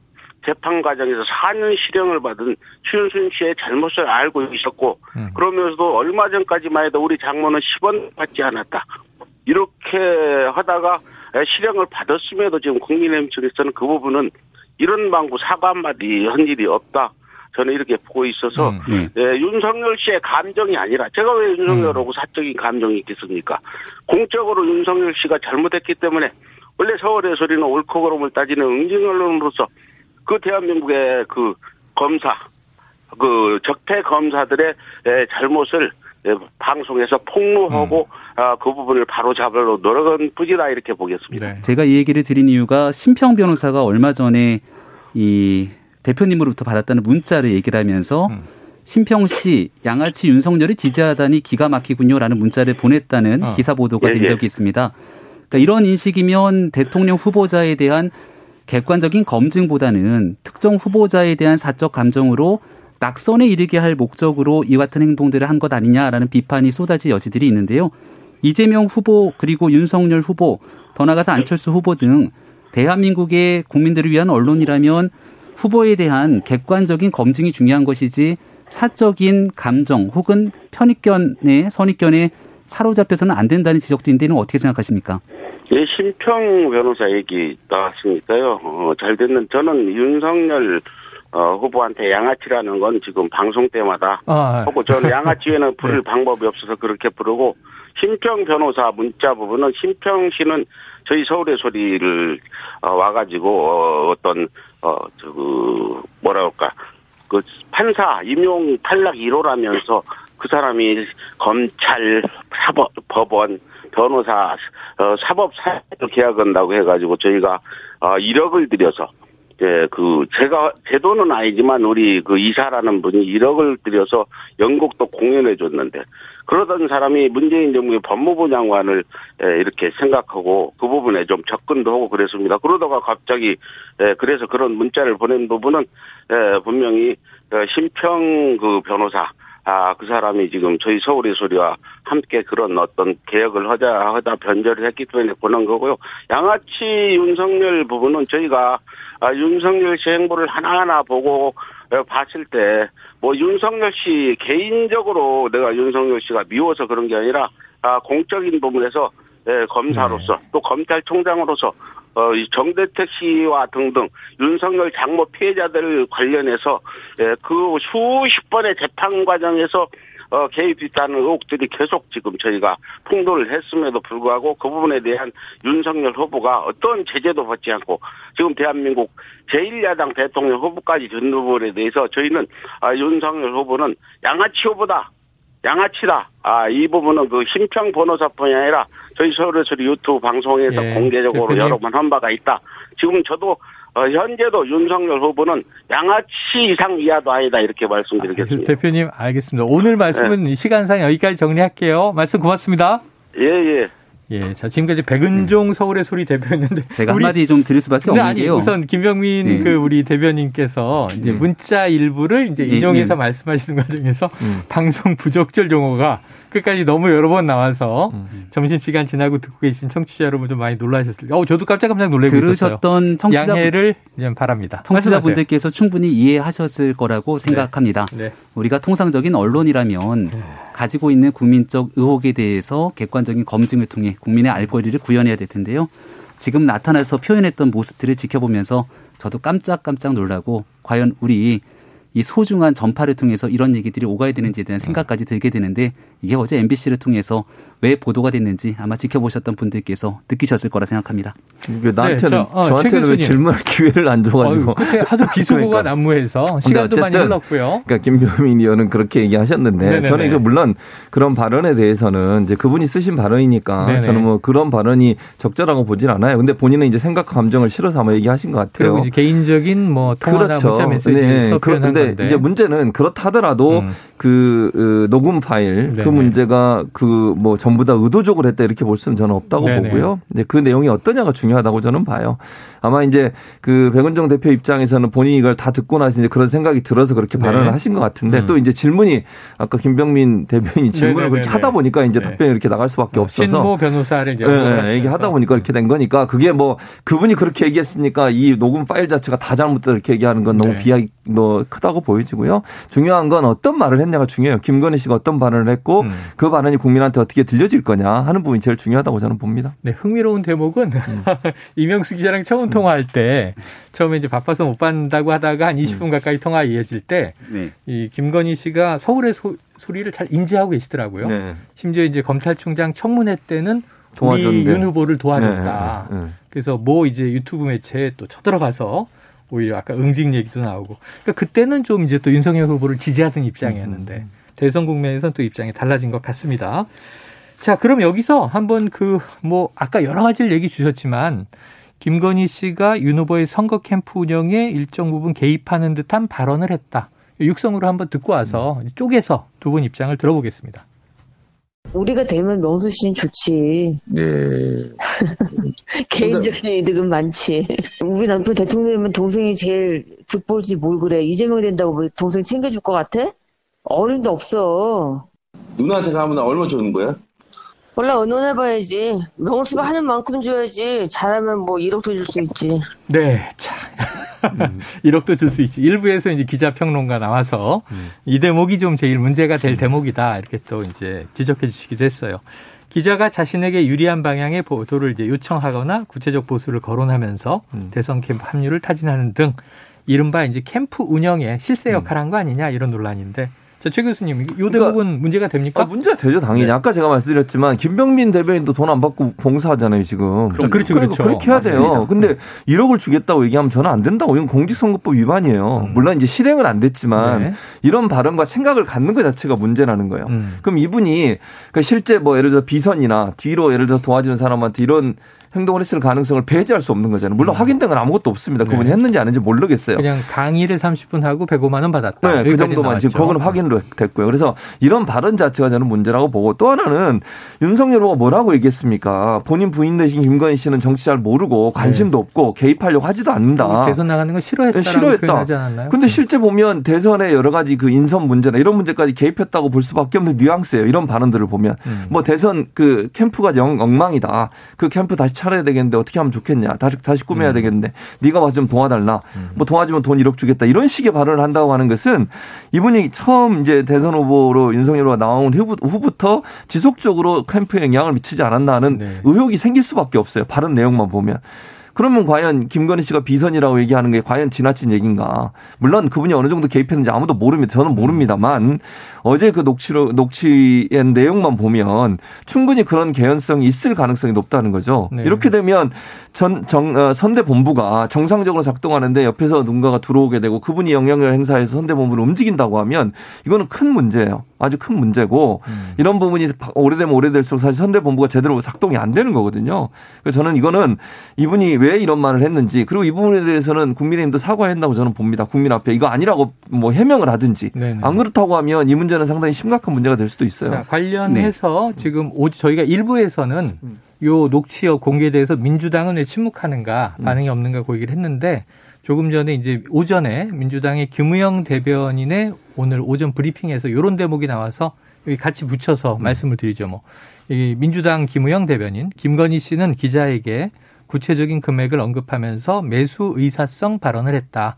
재판 과정에서 4년 실형을 받은 최은순 씨의 잘못을 알고 있었고 음. 그러면서도 얼마 전까지만 해도 우리 장모는 10원 받지 않았다. 이렇게 하다가 실형을 받았음에도 지금 국민의힘 측에서는 그 부분은 이런 방구 사과 한마디 한 일이 없다. 저는 이렇게 보고 있어서 음, 네. 예, 윤석열 씨의 감정이 아니라 제가 왜 윤석열하고 음. 사적인 감정이 있겠습니까? 공적으로 윤석열 씨가 잘못했기 때문에 원래 서울의 소리는 옳고 그름을 따지는 응징 언론으로서 그 대한민국의 그 검사 그 적폐 검사들의 예, 잘못을 예, 방송에서 폭로하고 음. 아, 그 부분을 바로 잡으려 노력은 부지다 이렇게 보겠습니다. 네. 제가 이 얘기를 드린 이유가 심평 변호사가 얼마 전에 이 대표님으로부터 받았다는 문자를 얘기를 하면서 음. 심평 씨 양아치 윤석열이 지지하다니 기가 막히군요라는 문자를 보냈다는 어. 기사 보도가 예, 된 예. 적이 있습니다. 그러니까 이런 인식이면 대통령 후보자에 대한 객관적인 검증보다는 특정 후보자에 대한 사적 감정으로 낙선에 이르게 할 목적으로 이 같은 행동들을 한 것 아니냐라는 비판이 쏟아질 여지들이 있는데요. 이재명 후보 그리고 윤석열 후보 더 나아가서 안철수 후보 등 대한민국의 국민들을 위한 언론이라면 후보에 대한 객관적인 검증이 중요한 것이지 사적인 감정 혹은 편익견에 선입견에 사로잡혀서는 안 된다는 지적도 있는데는 어떻게 생각하십니까? 예, 심평 변호사 얘기 나왔으니까요. 어, 잘 됐는 저는 윤석열 어, 후보한테 양아치라는 건 지금 방송 때마다 아, 하고 저는 양아치에는 부를 네. 방법이 없어서 그렇게 부르고 심평 변호사 문자 부분은 심평 씨는 저희 서울의 소리를 어, 와가지고 어, 어떤 어 저 그 뭐라 할까. 그 판사 임용 탈락 1호라면서 그 사람이 검찰 사법 법원 변호사 어, 사법 사회로 계약한다고 해가지고 저희가 어, 1억을 들여서 예, 그 제가 제 돈은 아니지만 우리 그 이사라는 분이 1억을 들여서 영국도 공연해 줬는데 그러던 사람이 문재인 정부의 법무부 장관을 예, 이렇게 생각하고 그 부분에 좀 접근도 하고 그랬습니다. 그러다가 갑자기 예, 그래서 그런 문자를 보낸 부분은 예, 분명히 어, 심평 그 변호사 아, 그 사람이 지금 저희 서울의 소리와 함께 그런 어떤 개혁을 하자 하다 변절을 했기 때문에 보는 거고요. 양아치 윤석열 부분은 저희가 아, 윤석열 씨 행보를 하나하나 보고 봤을 때 뭐 윤석열 씨 개인적으로 내가 윤석열 씨가 미워서 그런 게 아니라 아, 공적인 부분에서 예, 검사로서 네. 또 검찰총장으로서 어, 정대택 씨와 등등 윤석열 장모 피해자들 관련해서 예, 그 수십 번의 재판 과정에서 어, 개입있다는 의혹들이 계속 지금 저희가 풍도를 했음에도 불구하고 그 부분에 대한 윤석열 후보가 어떤 제재도 받지 않고 지금 대한민국 제1야당 대통령 후보까지 전 부분에 대해서 저희는 아, 윤석열 후보는 양아치 후보다. 양아치다. 아, 이 부분은 그 심평 변호사뿐이 아니라 저희 서울에서 유튜브 방송에서 예, 공개적으로 대표님. 여러 번 한 바가 있다. 지금 저도 어, 현재도 윤석열 후보는 양아치 이상 이하도 아니다 이렇게 말씀드리겠습니다. 아, 대표님 알겠습니다. 오늘 말씀은 네. 시간상 여기까지 정리할게요. 말씀 고맙습니다. 예 예. 예, 자 지금까지 백은종 음. 서울의 소리 대표였는데 제가 우리, 한마디 좀 드릴 수밖에 없는 게요. 우선 김병민 네. 그 우리 대변인께서 이제 네. 문자 일부를 이제 네, 인용해서 네. 말씀하시는 과정에서 음. 방송 부적절 용어가 끝까지 너무 여러 번 나와서 음. 점심시간 지나고 듣고 계신 청취자 여러분 좀 많이 놀라셨을 거예요. 어, 저도 깜짝깜짝 놀래고 들으셨던 있었어요. 청취자 양해를 좀 바랍니다. 청취자분들께서 충분히 이해하셨을 거라고 네. 생각합니다. 네. 네. 우리가 통상적인 언론이라면 네. 가지고 있는 국민적 의혹에 대해서 객관적인 검증을 통해 국민의 알 권리를 구현해야 될 텐데요. 지금 나타나서 표현했던 모습들을 지켜보면서 저도 깜짝깜짝 놀라고 과연 우리 이 소중한 전파를 통해서 이런 얘기들이 오가야 되는지에 대한 생각까지 들게 되는데 이게 어제 MBC를 통해서 왜 보도가 됐는지 아마 지켜보셨던 분들께서 느끼셨을 거라 생각합니다. 나한테는 네, 저, 어, 저한테는 왜 질문할 기회를 안 줘가지고 끝에 하도 비속어가 그러니까. 난무해서 시간도 많이 흘렀고요. 그러니까 김병민 의원은 그렇게 얘기하셨는데 네네네. 저는 이거 물론 그런 발언에 대해서는 이제 그분이 쓰신 발언이니까 네네. 저는 뭐 그런 발언이 적절하고 보진 않아요. 근데 본인은 이제 생각 감정을 실어서 아마 얘기하신 것 같아요. 그리고 개인적인 뭐 통화나 그렇죠. 문자 메시지에서 네. 그런데 건데. 이제 문제는 그렇다 하더라도 음. 그, 그 녹음 파일 그 네네. 그 문제가 그 뭐 전부 다 의도적으로 했다 이렇게 볼 수는 저는 없다고 네네. 보고요. 이제 그 내용이 어떠냐가 중요하다고 저는 봐요. 아마 이제 그 백은정 대표 입장에서는 본인이 이걸 다 듣고 나서 이제 그런 생각이 들어서 그렇게 네. 발언을 하신 것 같은데 음. 또 이제 질문이 아까 김병민 대변인이 질문을 그렇게 하다 보니까 이제 네. 답변이 이렇게 나갈 수밖에 없어서 신모 변호사를 이제 네, 얘기하다 보니까 이렇게 된 거니까 그게 뭐 그분이 그렇게 얘기했으니까 이 녹음 파일 자체가 다 잘못됐다 이렇게 얘기하는 건 너무 네. 비하기 뭐 크다고 보여지고요. 중요한 건 어떤 말을 했냐가 중요해요. 김건희 씨가 어떤 발언을 했고 음. 그 발언이 국민한테 어떻게 들려질 거냐 하는 부분이 제일 중요하다고 저는 봅니다. 네, 흥미로운 대목은 음. 이명수 기자랑 처음 음. 통화할 때 처음에 이제 바빠서 못 받는다고 하다가 한 20분 음. 가까이 통화 이어질 때이 네. 김건희 씨가 서울의 소, 소리를 잘 인지하고 계시더라고요. 네. 심지어 이제 검찰총장 청문회 때는 우리 윤 후보를 도와줬다. 네, 네, 네. 그래서 뭐 이제 유튜브 매체에 또 쳐들어가서 오히려 아까 응징 얘기도 나오고. 그러니까 그때는 좀 이제 또 윤석열 후보를 지지하던 입장이었는데 음, 음, 음. 대선 국면에서는 또 입장이 달라진 것 같습니다. 자, 그럼 여기서 한번 그 뭐 아까 여러 가지를 얘기 주셨지만 김건희 씨가 윤 후보의 선거 캠프 운영에 일정 부분 개입하는 듯한 발언을 했다. 육성으로 한번 듣고 와서 쪼개서 두 분 입장을 들어보겠습니다. 우리가 되면 명수 씨는 좋지. 네. 개인적인 이득은 많지. 우리 남편 대통령이면 동생이 제일 득볼지 뭘 그래. 이재명 된다고 뭐 동생 챙겨줄 것 같아? 어른도 없어. 누나한테 가면 얼마 주는 거야? 몰라 의논해봐야지. 명수가 하는 만큼 줘야지. 잘하면 뭐 1억도 줄 수 있지. 네, 자. 음. 1억도 줄 수 있지. 일부에서 이제 기자 평론가 나와서 음. 이 대목이 좀 제일 문제가 될 대목이다. 이렇게 또 이제 지적해 주시기도 했어요. 기자가 자신에게 유리한 방향의 보도를 이제 요청하거나 구체적 보수를 거론하면서 음. 대선 캠프 합류를 타진하는 등 이른바 이제 캠프 운영에 실세 음. 역할을 한 거 아니냐 이런 논란인데 자, 최 교수님, 이 대목은 그러니까, 문제가 됩니까? 아, 문제가 되죠, 당연히. 네. 아까 제가 말씀드렸지만 김병민 대변인도 돈 안 받고 봉사하잖아요, 지금. 그럼, 그렇죠, 그렇죠. 그렇게 해야 맞습니다. 돼요. 근데 네. 1억을 주겠다고 얘기하면 저는 안 된다고. 이건 공직선거법 위반이에요. 음. 물론 이제 실행은 안 됐지만 네. 이런 발언과 생각을 갖는 것 자체가 문제라는 거예요. 음. 그럼 이분이 그러니까 실제 뭐 예를 들어 비선이나 뒤로 예를 들어서 도와주는 사람한테 이런 행동을 했을 가능성을 배제할 수 없는 거잖아요. 물론 음. 확인된 건 아무것도 없습니다. 그분이 네. 했는지 안 했는지 모르겠어요. 그냥 강의를 30분 하고 105만 원 받았다. 네, 그 정도만 지금 그거는 확인로 됐고요. 그래서 이런 발언 자체가 저는 문제라고 보고 또 하나는 윤석열 후보가 뭐라고 얘기했습니까? 본인 부인 되신 김건희 씨는 정치 잘 모르고 관심도 네. 없고 개입하려고 하지도 않는다. 대선 나가는 거 싫어했다. 싫어했다. 근데 실제 보면 대선에 여러 가지 그 인선 문제나 이런 문제까지 개입했다고 볼 수밖에 없는 뉘앙스예요. 이런 발언들을 보면 음. 뭐 대선 그 캠프가 영, 엉망이다. 그 캠프 다시 차려야 되겠는데 어떻게 하면 좋겠냐. 다시 다시 꾸며야 음. 되겠는데 네가 와서 좀 도와달라. 음. 뭐 도와주면 돈 1억 주겠다. 이런 식의 발언을 한다고 하는 것은 이분이 처음 이제 대선 후보로 윤석열 후보가 나온 후부터 지속적으로 캠프에 영향을 미치지 않았나 하는 네. 의혹이 생길 수밖에 없어요. 발언 내용만 보면. 그러면 과연 김건희 씨가 비선이라고 얘기하는 게 과연 지나친 얘기인가? 물론 그분이 어느 정도 개입했는지 아무도 모릅니다. 저는 모릅니다만 어제 그 녹취로 녹취의 내용만 보면 충분히 그런 개연성이 있을 가능성이 높다는 거죠. 네. 이렇게 되면 전 정, 어, 선대 본부가 정상적으로 작동하는데 옆에서 누군가가 들어오게 되고 그분이 영향을 행사해서 선대 본부를 움직인다고 하면 이거는 큰 문제예요. 아주 큰 문제고 음. 이런 부분이 오래되면 오래될수록 사실 선대 본부가 제대로 작동이 안 되는 거거든요. 그래서 저는 이거는 이분이 왜 이런 말을 했는지 그리고 이 부분에 대해서는 국민의힘도 사과한다고 저는 봅니다. 국민 앞에 이거 아니라고 뭐 해명을 하든지 네네. 안 그렇다고 하면 이 문제 는 상당히 심각한 문제가 될 수도 있어요. 자, 관련해서 네. 지금 저희가 일부에서는 음. 요 녹취어 공개에 대해서 민주당은 왜 침묵하는가 음. 반응이 없는가 고 얘기를 했는데 조금 전에 이제 오전에 민주당의 김우영 대변인의 오늘 오전 브리핑에서 이런 대목이 나와서 여기 같이 붙여서 음. 말씀을 드리죠. 뭐. 이 민주당 김우영 대변인, 김건희 씨는 기자에게 구체적인 금액을 언급하면서 매수 의사성 발언을 했다.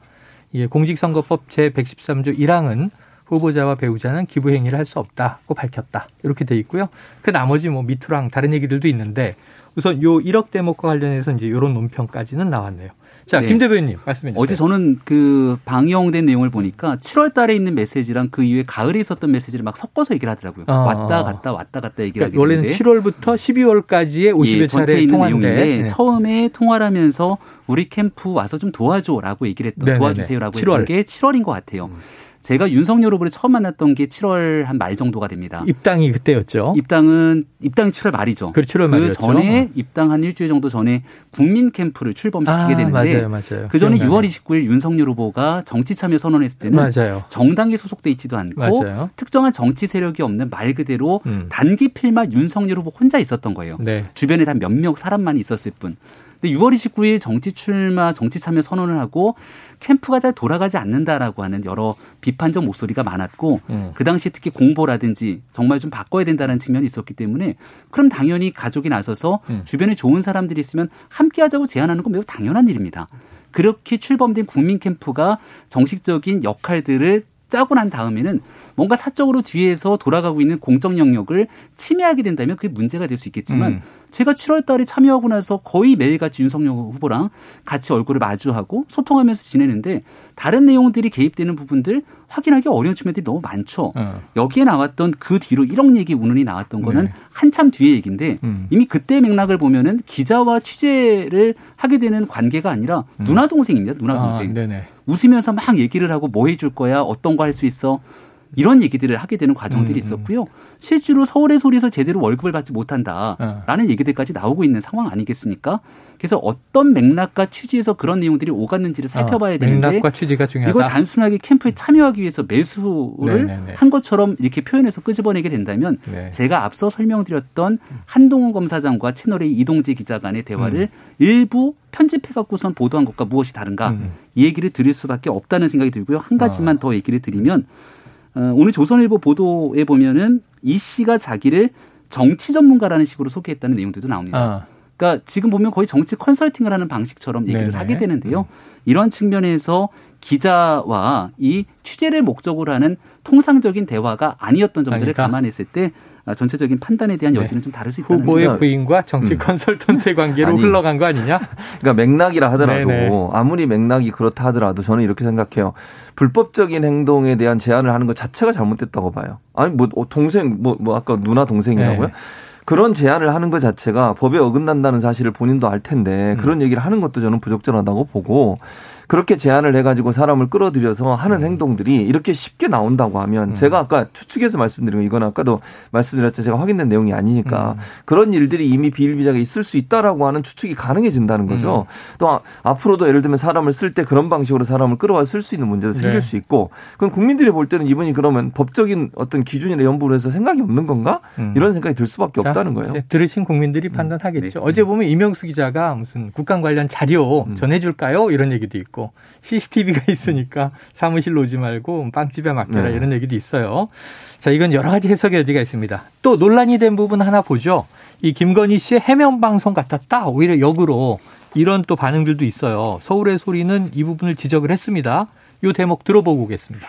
이 공직선거법 제113조 1항은 후보자와 배우자는 기부 행위를 할 수 없다고 밝혔다. 이렇게 돼 있고요. 그 나머지 뭐 미투랑 다른 얘기들도 있는데 우선 요 1억 대목과 관련해서 이제 이런 논평까지는 나왔네요. 자, 네. 김 대변인 말씀해 주세요. 어제 저는 그 방영된 내용을 보니까 7월 달에 있는 메시지랑 그 이후에 가을에 있었던 메시지를 막 섞어서 얘기를 하더라고요. 아. 왔다 갔다 왔다 갔다 얘기를 그러니까 원래는 7월부터 12월까지의 50여 예, 차례 있는 통화인데 내용인데 네. 처음에 통화를 하면서 우리 캠프 와서 좀 도와줘라고 얘기를 했던 네네네. 도와주세요라고 7월. 했던 게 7월인 것 같아요. 음. 제가 윤석열 후보를 처음 만났던 게 7월 한 말 정도가 됩니다. 입당이 그때였죠. 입당은 입당이 7월 말이죠. 그 7월 말이었죠. 그 전에 입당 한 일주일 정도 전에 국민 캠프를 출범시키게 아, 되는데 맞아요, 맞아요. 그 전에 6월 29일 윤석열 후보가 정치 참여 선언했을 때는 맞아요. 정당에 소속돼 있지도 않고 맞아요. 특정한 정치 세력이 없는 말 그대로 음. 단기 필마 윤석열 후보 혼자 있었던 거예요. 네. 주변에 단 몇 명 사람만 있었을 뿐. 근데 6월 29일 정치 출마, 정치 참여 선언을 하고 캠프가 잘 돌아가지 않는다라고 하는 여러 비판적 목소리가 많았고 음. 그 당시 특히 공보라든지 정말 좀 바꿔야 된다는 측면이 있었기 때문에 그럼 당연히 가족이 나서서 음. 주변에 좋은 사람들이 있으면 함께 하자고 제안하는 건 매우 당연한 일입니다. 그렇게 출범된 국민 캠프가 정식적인 역할들을 짜고 난 다음에는 뭔가 사적으로 뒤에서 돌아가고 있는 공적 영역을 침해하게 된다면 그게 문제가 될 수 있겠지만 음. 제가 7월 달에 참여하고 나서 거의 매일같이 윤석열 후보랑 같이 얼굴을 마주하고 소통하면서 지내는데 다른 내용들이 개입되는 부분들 확인하기 어려운 측면들이 너무 많죠. 어. 여기에 나왔던 그 뒤로 1억 얘기 운운이 나왔던 거는 네. 한참 뒤의 얘기인데 음. 이미 그때 맥락을 보면은 기자와 취재를 하게 되는 관계가 아니라 음. 누나 동생입니다. 누나 동생. 아, 웃으면서 막 얘기를 하고 뭐 해줄 거야, 어떤 거 할 수 있어. 이런 얘기들을 하게 되는 과정들이 음, 음. 있었고요. 실제로 서울의 소리에서 제대로 월급을 받지 못한다라는 어. 얘기들까지 나오고 있는 상황 아니겠습니까? 그래서 어떤 맥락과 취지에서 그런 내용들이 오갔는지를 어, 살펴봐야 어, 되는데 맥락과 취지가 중요하다. 이걸 단순하게 캠프에 참여하기 위해서 매수를 네네네. 한 것처럼 이렇게 표현해서 끄집어내게 된다면 네. 제가 앞서 설명드렸던 한동훈 검사장과 채널의 이동재 기자 간의 대화를 음. 일부 편집해 갖고선 보도한 것과 무엇이 다른가 음. 이 얘기를 드릴 수밖에 없다는 생각이 들고요. 한 가지만 아. 더 얘기를 드리면 어, 오늘 조선일보 보도에 보면은 이 씨가 자기를 정치 전문가라는 식으로 소개했다는 내용들도 나옵니다. 아. 그러니까 지금 보면 거의 정치 컨설팅을 하는 방식처럼 얘기를 네네. 하게 되는데요. 이런 측면에서 기자와 이 취재를 목적으로 하는 통상적인 대화가 아니었던 점들을 아니다. 감안했을 때 아, 전체적인 판단에 대한 네. 여지는 네. 좀 다를 수 있다는 후보의 생각. 부인과 정치 음. 컨설턴트의 관계로 아니, 흘러간 거 아니냐? 그러니까 맥락이라 하더라도 네네. 아무리 맥락이 그렇다 하더라도 저는 이렇게 생각해요. 불법적인 행동에 대한 제안을 하는 것 자체가 잘못됐다고 봐요. 아니 뭐 어, 동생 뭐뭐 뭐 아까 누나 동생이라고요? 네. 그런 제안을 하는 것 자체가 법에 어긋난다는 사실을 본인도 알 텐데 그런 음. 얘기를 하는 것도 저는 부적절하다고 보고 그렇게 제안을 해가지고 사람을 끌어들여서 하는 음. 행동들이 이렇게 쉽게 나온다고 하면 음. 제가 아까 추측해서 말씀드린 거 이건 아까도 말씀드렸죠 제가 확인된 내용이 아니니까 음. 그런 일들이 이미 비일비재하게 있을 수 있다라고 하는 추측이 가능해진다는 거죠. 음. 또 아, 앞으로도 예를 들면 사람을 쓸 때 그런 방식으로 사람을 끌어와 쓸 수 있는 문제도 생길 네. 수 있고 그럼 국민들이 볼 때는 이분이 그러면 법적인 어떤 기준이나 연부를 해서 생각이 없는 건가 음. 이런 생각이 들 수밖에 자, 없다는 거예요. 들으신 국민들이 음. 판단하겠죠. 네. 어제 보면 이명수 기자가 무슨 국감 관련 자료 전해줄까요 이런 얘기도 있고. 있고 CCTV가 있으니까 사무실로 오지 말고 빵집에 맡겨라 네. 이런 얘기도 있어요. 자, 이건 여러 가지 해석의 여지가 있습니다. 또 논란이 된 부분 하나 보죠. 이 김건희 씨의 해명 방송 같았다. 오히려 역으로 이런 또 반응들도 있어요. 서울의 소리는 이 부분을 지적을 했습니다. 이 대목 들어보고 오겠습니다.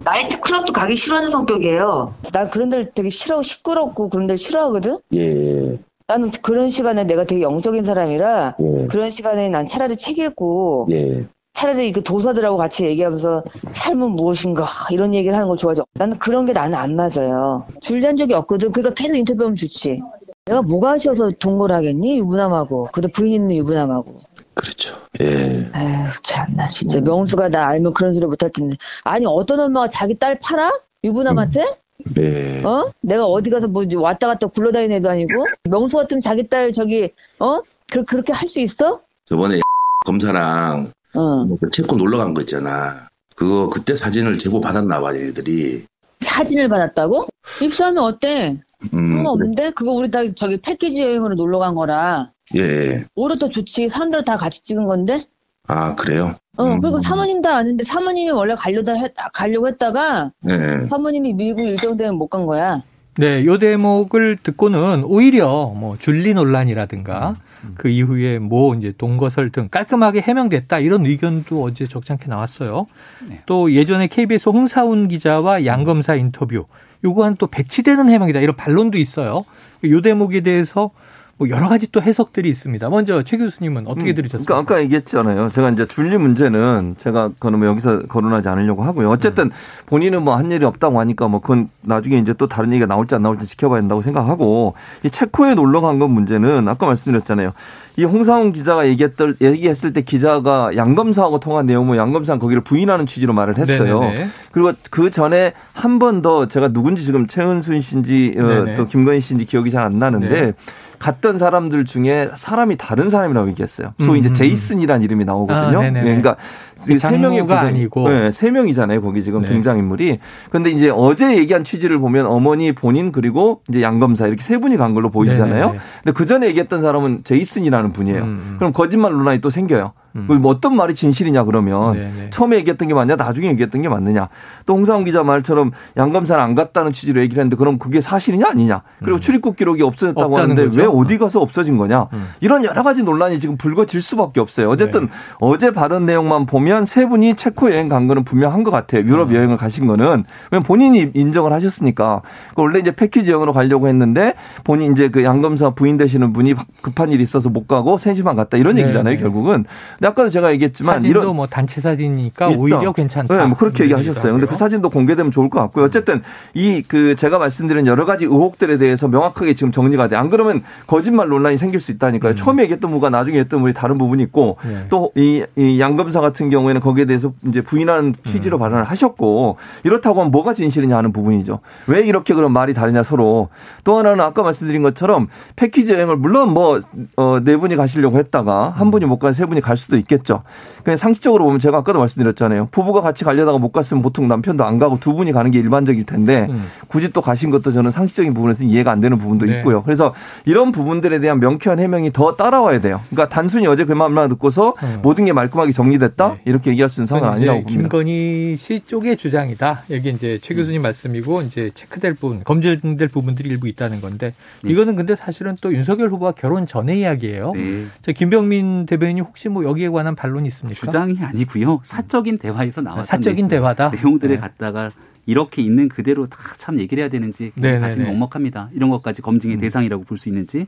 나이트 클럽도 가기 싫어하는 성격이에요. 난 그런 데를 되게 싫어하고 시끄럽고 그런 데를 싫어하거든? 예. 나는 그런 시간에 내가 되게 영적인 사람이라 예. 그런 시간에 난 차라리 책 읽고 예. 차라리 그 도사들하고 같이 얘기하면서 삶은 무엇인가 이런 얘기를 하는 걸 좋아하죠. 나는 그런 게 나는 안 맞아요. 줄리한 적이 없거든. 그러니까 계속 인터뷰하면 좋지. 내가 뭐가 아쉬워서 동거를 하겠니? 유부남하고. 그래도 부인 있는 유부남하고. 그렇죠. 예. 에휴, 참나 진짜 명수가 나 알면 그런 소리 못할 텐데. 아니 어떤 엄마가 자기 딸 팔아? 유부남한테? 음. 네. 어? 내가 어디 가서 뭐 왔다 갔다 굴러다니는 애도 아니고 명수 같으면 자기 딸 저기 어? 그, 그렇게 할 수 있어? 저번에 검사랑 어. 뭐그 체코 놀러 간 거 있잖아. 그거 그때 사진을 제보 받았나 봐 얘들이. 사진을 받았다고? 입수하면 어때? 음, 상관없는데? 그래. 그거 우리 다 저기 패키지 여행으로 놀러 간 거라. 예. 오히려 더 좋지. 사람들 다 같이 찍은 건데? 아, 그래요? 어, 음. 그리고 사모님 다 아는데 사모님이 원래 가려다 했, 가려고 했다가 네. 사모님이 미국 일정 때문에 못 간 거야. 네, 요 대목을 듣고는 오히려 뭐 줄리 논란이라든가 음. 그 이후에 뭐 이제 동거설 등 깔끔하게 해명됐다 이런 의견도 어제 적잖게 나왔어요. 네. 또 예전에 KBS 홍사운 기자와 양 검사 인터뷰 요거한 또 배치되는 해명이다 이런 반론도 있어요. 요 대목에 대해서 뭐 여러 가지 또 해석들이 있습니다. 먼저 최 교수님은 어떻게 음, 들으셨습니까? 그러니까 아까 얘기했잖아요. 제가 이제 줄리 문제는 제가 그건 뭐 여기서 거론하지 않으려고 하고요. 어쨌든 음. 본인은 뭐 한 일이 없다고 하니까 뭐 그건 나중에 이제 또 다른 얘기가 나올지 안 나올지 지켜봐야 된다고 생각하고 이 체코에 놀러 간 건 문제는 아까 말씀드렸잖아요. 이 홍상훈 기자가 얘기했던 얘기했을 때 기자가 양검사하고 통한 내용은 양검사는 거기를 부인하는 취지로 말을 했어요. 네네네. 그리고 그 전에 한 번 더 제가 누군지 지금 최은순 씨인지 어, 또 김건희 씨인지 기억이 잘 안 나는데 네. 갔던 사람들 중에 사람이 다른 사람이라고 얘기했어요. 소위 이제 음. 제이슨이라는 이름이 나오거든요. 아, 네, 그러니까 세 명의 구성 아니고 네, 세 명이잖아요. 거기 지금 네. 등장 인물이. 그런데 이제 어제 얘기한 취지를 보면 어머니 본인 그리고 이제 양 검사 이렇게 세 분이 간 걸로 보이잖아요. 네네. 근데 그 전에 얘기했던 사람은 제이슨이라는 분이에요. 음. 음. 그럼 거짓말 논란이 또 생겨요. 음. 뭐 어떤 말이 진실이냐 그러면 네네. 처음에 얘기했던 게 맞냐 나중에 얘기했던 게 맞느냐 또 홍상훈 기자 말처럼 양 검사는 안 갔다는 취지로 얘기를 했는데 그럼 그게 사실이냐 아니냐 그리고 음. 출입국 기록이 없어졌다고 하는데 거죠? 왜 어디 가서 없어진 거냐 음. 이런 여러 가지 논란이 지금 불거질 수밖에 없어요 어쨌든 네. 어제 발언 내용만 보면 세 분이 체코 여행 간 거는 분명한 것 같아요 유럽 음. 여행을 가신 거는 왜 본인이 인정을 하셨으니까 원래 이제 패키지 여행으로 가려고 했는데 본인 이제 그양 검사 부인 되시는 분이 급한 일이 있어서 못 가고 3시만 갔다 이런 네. 얘기잖아요 네. 결국은 근데 아까도 제가 얘기했지만 사진도 이런 뭐 단체 사진이니까 있다. 오히려 괜찮다. 네, 뭐 그렇게 얘기하셨어요. 근데 그 사진도 공개되면 좋을 것 같고요. 어쨌든 이 그 제가 말씀드린 여러 가지 의혹들에 대해서 명확하게 지금 정리가 돼. 안 그러면 거짓말 논란이 생길 수 있다니까요. 음. 처음에 얘기했던 부가 나중에 했던 부분이 다른 부분이 있고 네. 또이 이 양검사 같은 경우에는 거기에 대해서 이제 부인하는 취지로 음. 발언을 하셨고 이렇다고 하면 뭐가 진실이냐 하는 부분이죠. 왜 이렇게 그런 말이 다르냐 서로. 또 하나는 아까 말씀드린 것처럼 패키지 여행을 물론 뭐네 어, 분이 가시려고 했다가 한 분이 못 가서 세 분이 갈 수도 있겠죠. 그냥 상식적으로 보면 제가 아까도 말씀드렸잖아요. 부부가 같이 가려다가 못 갔으면 보통 남편도 안 가고 두 분이 가는 게 일반적일 텐데 음. 굳이 또 가신 것도 저는 상식적인 부분에서 이해가 안 되는 부분도 네. 있고요. 그래서 이런 부분들에 대한 명쾌한 해명이 더 따라와야 돼요. 그러니까 단순히 어제 그 말만 듣고서 음. 모든 게 말끔하게 정리됐다 네. 이렇게 얘기할 수 있는 상황은 아니라고 봅니다. 김건희 씨 쪽의 주장이다. 여기 이제 최 교수님 음. 말씀이고 이제 체크될 부분, 검증될 부분들이 일부 있다는 건데 네. 이거는 근데 사실은 또 윤석열 후보가 결혼 전의 이야기예요. 네. 저 김병민 대변인 혹시 뭐 여기 에 관한 반론이 있습니까? 주장이 아니고요. 사적인 대화에서 나왔던 사적인 대화다. 내용들을 네. 갖다가 이렇게 있는 그대로 다 참 얘기를 해야 되는지 가슴이 먹먹합니다. 이런 것까지 검증의 음. 대상이라고 볼 수 있는지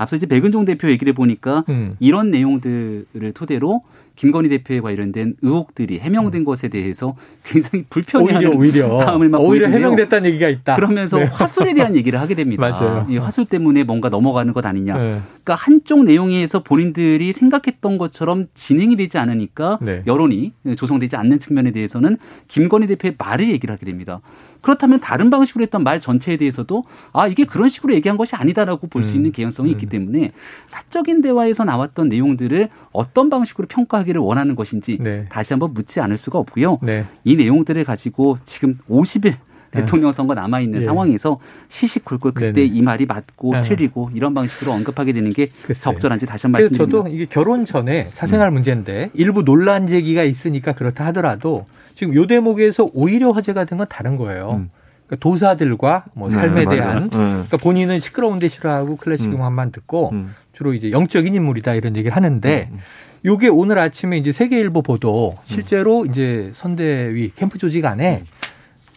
앞서 이제 백은종 대표 얘기를 보니까 음. 이런 내용들을 토대로 김건희 대표에 관련된 의혹들이 해명된 음. 것에 대해서 굉장히 불편해하는 오히려, 오히려. 마음을 막 오히려 해명됐다는 얘기가 있다. 그러면서 네. 화술에 대한 얘기를 하게 됩니다. 맞아요. 이 화술 때문에 뭔가 넘어가는 것 아니냐. 네. 그러니까 한쪽 내용에서 본인들이 생각했던 것처럼 진행이 되지 않으니까 네. 여론이 조성되지 않는 측면에 대해서는 김건희 대표의 말을 얘기를 하게 됩니다. 그렇다면 다른 방식으로 했던 말 전체에 대해서도 아 이게 그런 식으로 얘기한 것이 아니다라고 볼수 음. 있는 개연성이 음. 있기 때문에 사적인 대화에서 나왔던 내용들을 어떤 방식으로 평가하기를 원하는 것인지 네. 다시 한번 묻지 않을 수가 없고요. 네. 이 내용들을 가지고 지금 50일 대통령 선거 남아 있는 예. 상황에서 시시콜콜 그때 네네. 이 말이 맞고 아. 틀리고 이런 방식으로 언급하게 되는 게 글쎄요. 적절한지 다시 한번 말씀드립니다. 저도 이게 결혼 전에 사생활 음. 문제인데 일부 논란 제기가 있으니까 그렇다 하더라도 지금 요 대목에서 오히려 화제가 된 건 다른 거예요. 음. 그러니까 도사들과 뭐 네, 삶에 네, 대한 그러니까 본인은 시끄러운데 싫어하고 클래식 음. 음악만 듣고 음. 주로 이제 영적인 인물이다 이런 얘기를 하는데 음. 요게 오늘 아침에 이제 세계일보 보도 실제로 이제 선대위 캠프 조직 안에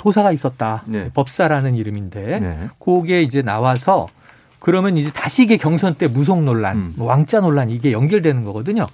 도사가 있었다. 네. 법사라는 이름인데 네. 그게 이제 나와서 그러면 이제 다시 이게 경선 때 무속 논란, 음. 뭐 왕자 논란 이게 연결되는 거거든요.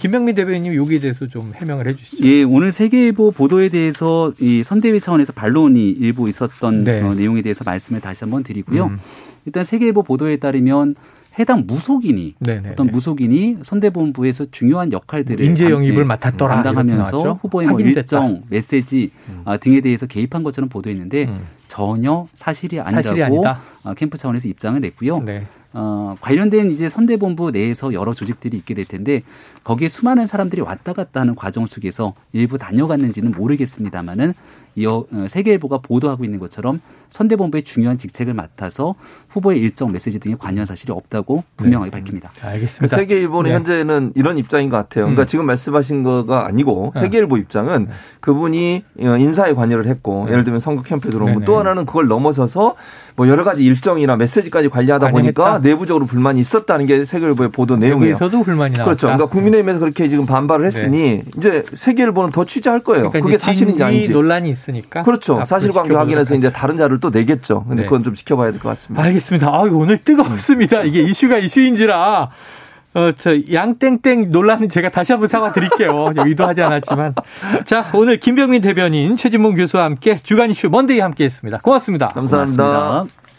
김병민 대변인님 여기에 대해서 좀 해명을 해 주시죠. 예, 오늘 세계일보 보도에 대해서 이 선대위 차원에서 반론이 일부 있었던 네. 어, 내용에 대해서 말씀을 다시 한번 드리고요. 음. 일단 세계일보 보도에 따르면 해당 무속인이 네네네. 어떤 무속인이 선대본부에서 중요한 역할들을 인재 영입을 맡았더라 담당하면서 후보의 뭐 일정 메시지 음. 아, 등에 대해서 개입한 것처럼 보도했는데 음. 전혀 사실이 아니라고 사실이 아니다. 아, 캠프 차원에서 입장을 냈고요. 네. 어, 관련된 이제 선대본부 내에서 여러 조직들이 있게 될 텐데 거기에 수많은 사람들이 왔다 갔다 하는 과정 속에서 일부 다녀갔는지는 모르겠습니다만은 이 어, 세계일보가 보도하고 있는 것처럼 선대본부의 중요한 직책을 맡아서 후보의 일정 메시지 등에 관여한 사실이 없다고 분명하게 네. 밝힙니다. 알겠습니다. 세계일보는 네. 현재는 이런 입장인 것 같아요. 그러니까 음. 지금 말씀하신 거가 아니고 네. 세계일보 입장은 네. 그분이 어, 인사에 관여를 했고 네. 예를 들면 선거 캠프에 들어오면 또 하나는 그걸 넘어서서 뭐 여러 가지 일정이나 메시지까지 관리하다 보니까 내부적으로 불만이 있었다는 게 세계일보의 보도 내용이에요. 저도 불만이 나왔다. 그렇죠. 그러니까 국민의힘에서 그렇게 지금 반발을 했으니 이제 세계일보는 더 취재할 거예요. 그러니까 그게 사실인지 아닌지. 논란이 있으니까. 그렇죠. 사실관계 확인해서 이제 다른 자료를 또 내겠죠. 근데 네. 그건 좀 지켜봐야 될 것 같습니다. 알겠습니다. 아, 오늘 뜨겁습니다. 이게 이슈가 이슈인지라. 어, 저, 양땡땡 논란은 제가 다시 한번 사과드릴게요. 의도하지 않았지만. 자, 오늘 김병민 대변인, 최진봉 교수와 함께 주간 이슈 먼데이 함께 했습니다. 고맙습니다. 감사합니다. 고맙습니다.